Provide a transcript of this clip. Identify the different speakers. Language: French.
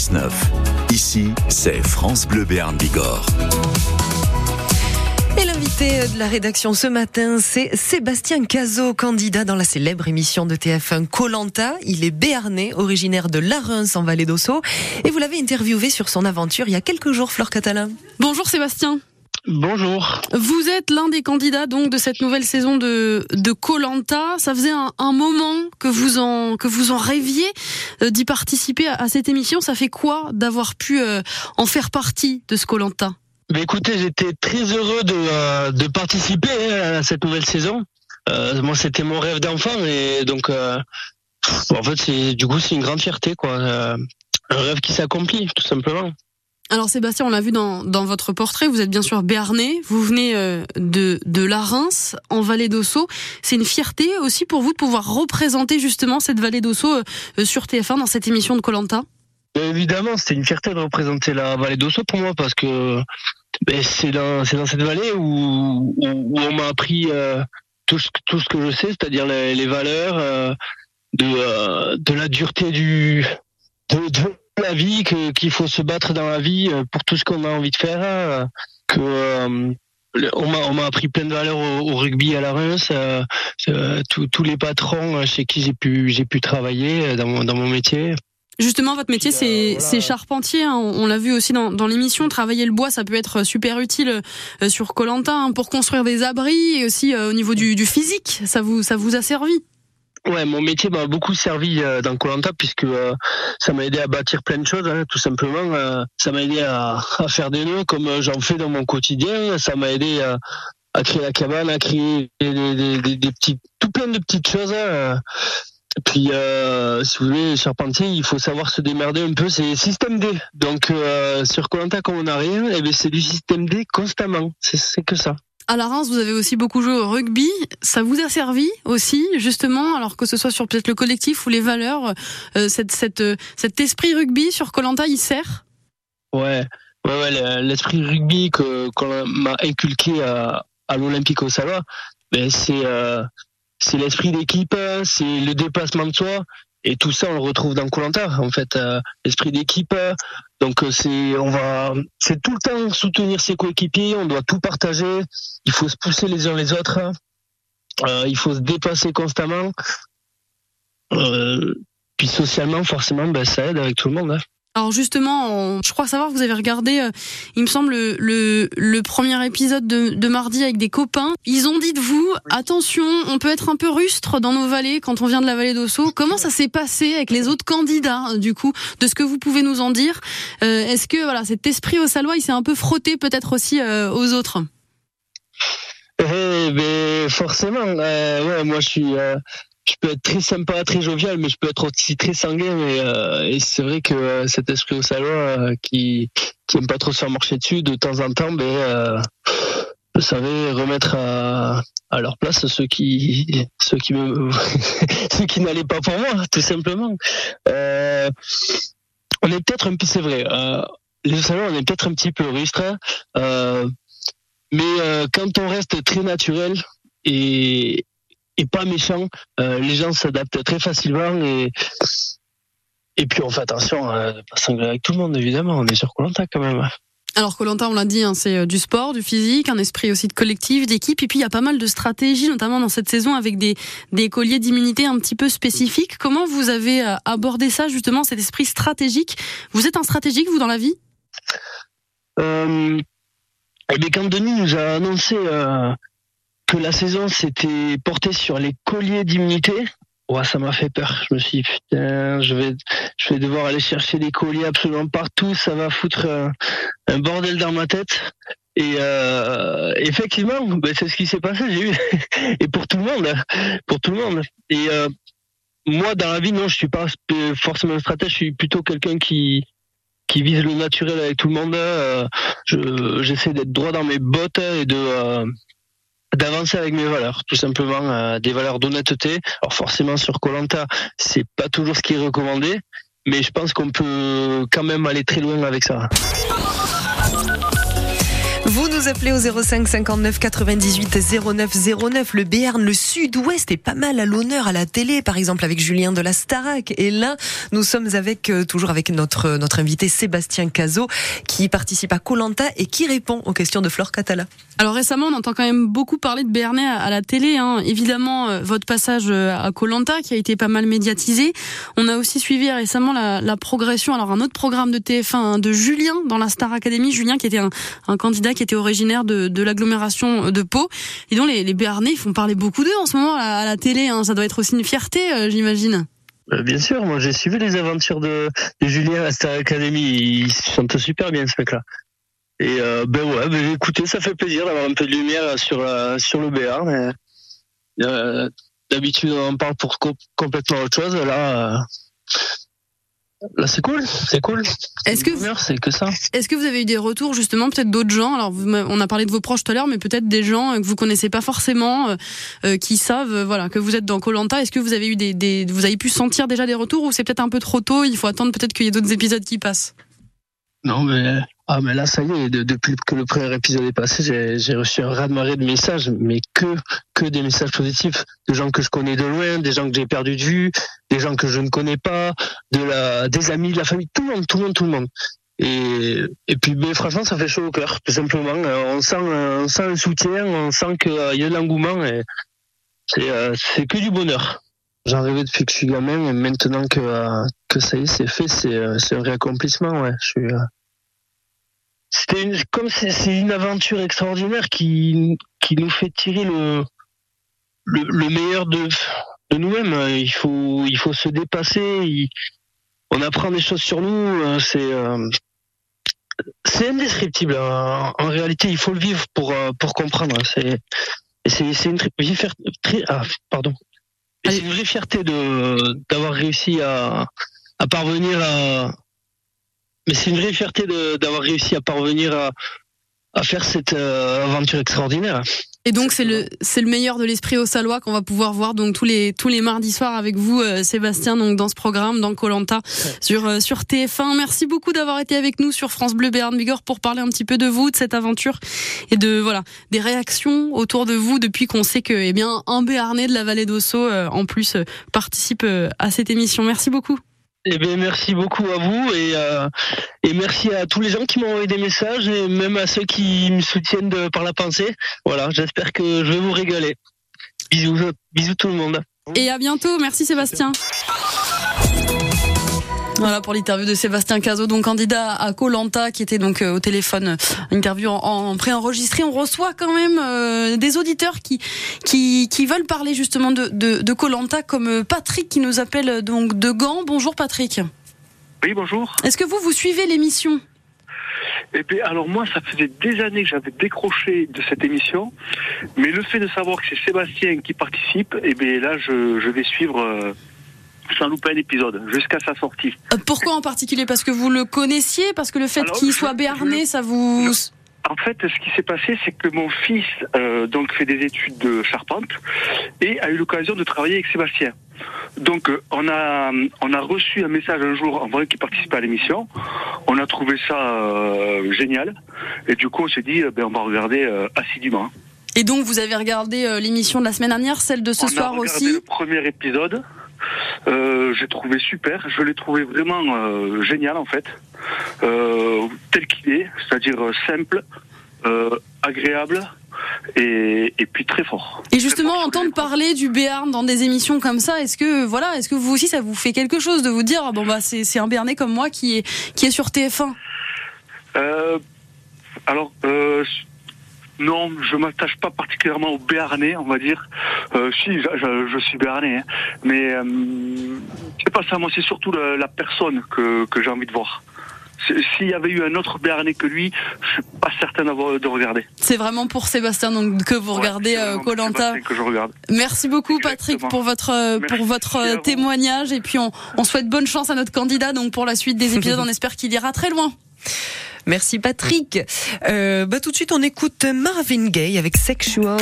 Speaker 1: 99. Ici, c'est France Bleu Béarn Bigorre.
Speaker 2: Et l'invité de la rédaction ce matin, c'est Sébastien Cazot, candidat dans la célèbre émission de TF1 Colanta. Il est béarnais, originaire de Larens en Vallée d'Ossau. Et vous l'avez interviewé sur son aventure il y a quelques jours, Flore Catalin.
Speaker 3: Bonjour Sébastien.
Speaker 4: Bonjour.
Speaker 3: Vous êtes l'un des candidats donc de cette nouvelle saison de de Colanta. Ça faisait un, un, moment que vous en que vous en rêviez euh, d'y participer à, à, cette émission. Ça fait quoi d'avoir pu euh, en faire partie de ce Colanta?
Speaker 4: Bah écoutez, j'étais très heureux de, euh, de participer hein, à cette nouvelle saison. Moi, c'était mon rêve d'enfant et donc, en fait, c'est du coup, c'est une grande fierté, quoi. un rêve qui s'accomplit, tout simplement.
Speaker 3: Alors Sébastien, on l'a vu dans, votre portrait, vous êtes bien sûr béarnais, vous venez de, de la Reims, en Vallée d'Ossau. C'est une fierté aussi pour vous de pouvoir représenter justement cette Vallée d'Ossau sur TF1 dans cette émission de Colanta?
Speaker 4: Évidemment, c'était une fierté de représenter la Vallée d'Ossau pour moi parce que ben, c'est dans, dans cette vallée où, on m'a appris euh, tout, ce, que je sais, c'est-à-dire les, valeurs euh, de, euh, de la dureté du, la vie, qu'il faut se battre dans la vie pour tout ce qu'on a envie de faire, que on m'a appris plein de valeurs au, au rugby à la Reims. tous les patrons chez qui j'ai pu j'ai pu travailler dans mon, dans mon métier.
Speaker 3: Justement, votre métier, c'est euh, charpentier. Hein. On, l'a vu aussi dans, dans l'émission. Travailler le bois, ça peut être super utile euh, sur Colantin hein, pour construire des abris et aussi euh, au niveau du, du, physique. Ça vous, ça vous a servi?
Speaker 4: Ouais, mon métier m'a beaucoup servi dans Colanta puisque ça m'a aidé à bâtir plein de choses, hein, tout simplement. ça m'a aidé à, à, faire des nœuds comme j'en fais dans mon quotidien. Ça m'a aidé à, à, créer la cabane, à créer des, des, des, petits, tout plein de petites choses. Puis, euh, si vous voulez, charpentier, il faut savoir se démerder un peu. C'est système D. Donc, euh, sur Colanta, comme on rien, eh c'est du système D constamment. C'est que ça.
Speaker 3: À la Reims, vous avez aussi beaucoup joué au rugby. Ça vous a servi aussi, justement, alors que ce soit sur peut-être le collectif ou les valeurs, euh, cette, cet esprit rugby sur Colanta, il sert?
Speaker 4: Ouais, ouais, l'esprit rugby que qu'on m'a inculqué à, à l'Olympique au Salois, ben c'est euh, c'est l'esprit d'équipe, c'est le déplacement de soi. Et tout ça, on le retrouve dans Colanta, en fait, euh, l'esprit d'équipe. Donc euh, c'est, on va, c'est tout le temps soutenir ses coéquipiers. On doit tout partager. Il faut se pousser les uns les autres. Euh, il faut se dépasser constamment. puis socialement, forcément, ben, ça aide avec tout le monde. Hein.
Speaker 3: Alors justement, je crois savoir que vous avez regardé, euh, il me semble, le, le, premier épisode de, de, mardi avec des copains. Ils ont dit de vous, attention, on peut être un peu rustre dans nos vallées quand on vient de la vallée d'Ossau. Comment ça s'est passé avec les autres candidats, du coup, de ce que vous pouvez nous en dire? Euh, Est-ce que voilà, cet esprit au Salois, il s'est un peu frotté peut-être aussi euh, aux autres?
Speaker 4: Eh ben, forcément, ouais, moi je suis je peux être très sympa, très jovial, mais je peux être aussi très sanguin. Et, euh, et c'est vrai que euh, cet esprit au salon euh, qui qui aime pas trop se faire marcher dessus, de temps en temps, ben, euh, je savais remettre à, à leur place ceux qui ceux qui me ceux qui n'allaient pas pour moi, tout simplement. Euh, on est peut-être un peu, c'est vrai. les salons, on est peut-être un petit peu rustre, mais quand on reste très naturel et, et pas méchant. Euh, les gens s'adaptent très facilement et et puis on fait attention à ne pas s'engueuler avec tout le monde évidemment. On est sur Colanta quand même.
Speaker 3: Alors Colanta, on l'a dit, hein, c'est euh, du sport, du physique, un esprit aussi de collectif, d'équipe, et puis il y a pas mal de stratégies, notamment dans cette saison avec des, des colliers d'immunité un petit peu spécifiques. Comment vous avez euh, abordé ça justement, cet esprit stratégique? Vous êtes un stratégique vous dans la vie?
Speaker 4: Euh, Eh bien, quand Denis nous a annoncé euh, que la saison s'était portée sur les colliers d'immunité, ouais, ça m'a fait peur. Je me suis dit, putain, je vais, je vais devoir aller chercher des colliers absolument partout. Ça va foutre un, bordel dans ma tête. Et euh, effectivement, ben, c'est ce qui s'est passé. Et pour tout le monde, pour tout le monde. Et euh, moi, dans la vie, non, je suis pas forcément un stratège. Je suis plutôt quelqu'un qui qui vise le naturel avec tout le monde. Euh, j'essaie d'être droit dans mes bottes et de euh, d'avancer avec mes valeurs, tout simplement euh, des valeurs d'honnêteté. Alors forcément sur Colanta, c'est pas toujours ce qui est recommandé, mais je pense qu'on peut quand même aller très loin avec ça.
Speaker 2: Vous nous appelez au 05 59 98 09 09. Le Béarn, le sud-ouest est pas mal à l'honneur à la télé, par exemple avec Julien de la Starac. Et là, nous sommes avec euh, toujours avec notre notre invité Sébastien Cazot qui participe à Colanta et qui répond aux questions de Flore Catala.
Speaker 3: Alors récemment, on entend quand même beaucoup parler de Béarnais à, la télé. Hein. Évidemment, euh, votre passage euh, à Colanta qui a été pas mal médiatisé. On a aussi suivi récemment la, progression. Alors un autre programme de TF1 hein, de Julien dans la Star Academy. Julien qui était un, un candidat qui était originaire de, l'agglomération de Pau. Et donc les, Béarnais, ils font parler beaucoup d'eux en ce moment à, la télé. Hein. Ça doit être aussi une fierté, euh, j'imagine.
Speaker 4: Euh, bien sûr, moi j'ai suivi les aventures de, Julien à Star Academy. Ils chantent super bien ce mec-là. Et euh, ben ouais, ben, écoutez, ça fait plaisir d'avoir un peu de lumière sur le Béarn. Euh, D'habitude, on en parle pour complètement autre chose. Là, Là, c'est cool, c'est cool.
Speaker 3: Est-ce que
Speaker 4: c'est que ça
Speaker 3: Est-ce que vous avez eu des retours justement, peut-être d'autres gens? Alors, on a parlé de vos proches tout à l'heure, mais peut-être des gens que vous connaissez pas forcément, euh, euh, qui savent, euh, voilà, que vous êtes dans Colanta. Est-ce que vous avez eu des, des, vous avez pu sentir déjà des retours ou c'est peut-être un peu trop tôt Il faut attendre peut-être qu'il y ait d'autres épisodes qui passent?
Speaker 4: Non, mais ah mais là ça y est, depuis que le premier épisode est passé, j'ai reçu un raz-de-marée de messages, mais que que des messages positifs, de gens que je connais de loin, des gens que j'ai perdu de vue, des gens que je ne connais pas, des amis, de la famille, tout le monde, tout le monde, tout le monde. Et et puis mais franchement ça fait chaud au cœur, tout simplement. Euh, on sent on sent un soutien, on sent qu'il y a de l'engouement et c'est euh, c'est que du bonheur. J'en rêvais depuis que je suis gamin et maintenant que, euh, que ça y est, c'est fait, c'est, un réaccomplissement, ouais. Je suis, c'était une, comme c'est, une aventure extraordinaire qui, qui nous fait tirer le, le, meilleur de, de nous-mêmes. Il faut, il faut se dépasser. on apprend des choses sur nous. C'est, c'est indescriptible. En, réalité, il faut le vivre pour, pour comprendre. C'est, c'est, c'est une très, ah, pardon. C'est une vraie fierté de d'avoir réussi à, à parvenir à. Mais c'est une vraie fierté d'avoir réussi à parvenir à, à faire cette euh, aventure extraordinaire.
Speaker 3: Et donc c'est le c'est le meilleur de l'esprit au Salois qu'on va pouvoir voir donc tous les tous les mardis soirs avec vous euh, Sébastien donc dans ce programme dans Colanta sur euh, sur TF1. Merci beaucoup d'avoir été avec nous sur France Bleu Béarn Bigorre pour parler un petit peu de vous de cette aventure et de voilà des réactions autour de vous depuis qu'on sait que eh bien un Béarnais de la vallée d'Osso en plus participe à cette émission. Merci beaucoup.
Speaker 4: Eh bien, merci beaucoup à vous et, euh, et merci à tous les gens qui m'ont envoyé des messages et même à ceux qui me soutiennent par la pensée. Voilà, j'espère que je vais vous régaler. Bisous, bisous tout le monde.
Speaker 3: Et à bientôt. Merci Sébastien. Voilà pour l'interview de Sébastien Cazot, donc candidat à Colanta, qui était donc euh, au téléphone, euh, interview en, en préenregistré. On reçoit quand même euh, des auditeurs qui, qui, qui veulent parler justement de de Colanta, comme Patrick qui nous appelle donc de Gand. Bonjour Patrick.
Speaker 5: Oui, bonjour.
Speaker 3: Est-ce que vous vous suivez l'émission?
Speaker 5: Eh bien, alors moi, ça faisait des années que j'avais décroché de cette émission, mais le fait de savoir que c'est Sébastien qui participe, eh bien là, je, je vais suivre sans louper un épisode jusqu'à sa sortie.
Speaker 3: Euh, pourquoi en particulier? Parce que vous le connaissiez? Parce que le fait qu'il soit béarnais, ça vous...
Speaker 5: En fait, ce qui s'est passé, c'est que mon fils euh, donc fait des études de charpente et a eu l'occasion de travailler avec Sébastien. Donc, euh, on a on a reçu un message un jour en vrai qui participait à l'émission. On a trouvé ça génial et du coup, on s'est dit, ben on va regarder assidûment.
Speaker 3: Et donc, vous avez regardé l'émission de la semaine dernière, celle de ce soir aussi?
Speaker 5: Le premier épisode. Euh, j'ai trouvé super. Je l'ai trouvé vraiment euh, génial en fait, euh, tel qu'il est, c'est-à-dire simple, agréable. Et, puis très fort.
Speaker 3: Et justement, entendre parler du Béarn dans des émissions comme ça, est-ce que voilà, est-ce que vous aussi ça vous fait quelque chose de vous dire ah bon bah c'est un Béarnais comme moi qui est qui est sur TF1
Speaker 5: Alors non, je m'attache pas particulièrement au Béarnais, on va dire. Euh, si, je, suis Béarnais, hein. mais euh, c'est pas ça. Moi, c'est surtout la, personne que, j'ai envie de voir. S'il y avait eu un autre Béarnais que lui, je suis pas certain de regarder.
Speaker 3: C'est vraiment pour Sébastien donc que vous regardez Colanta.
Speaker 5: Euh,
Speaker 3: Merci beaucoup Patrick pour votre pour votre témoignage et puis on, on souhaite bonne chance à notre candidat donc pour la suite des épisodes. on espère qu'il ira très loin.
Speaker 2: Merci Patrick. Euh, bah tout de suite on écoute Marvin Gaye avec Sexual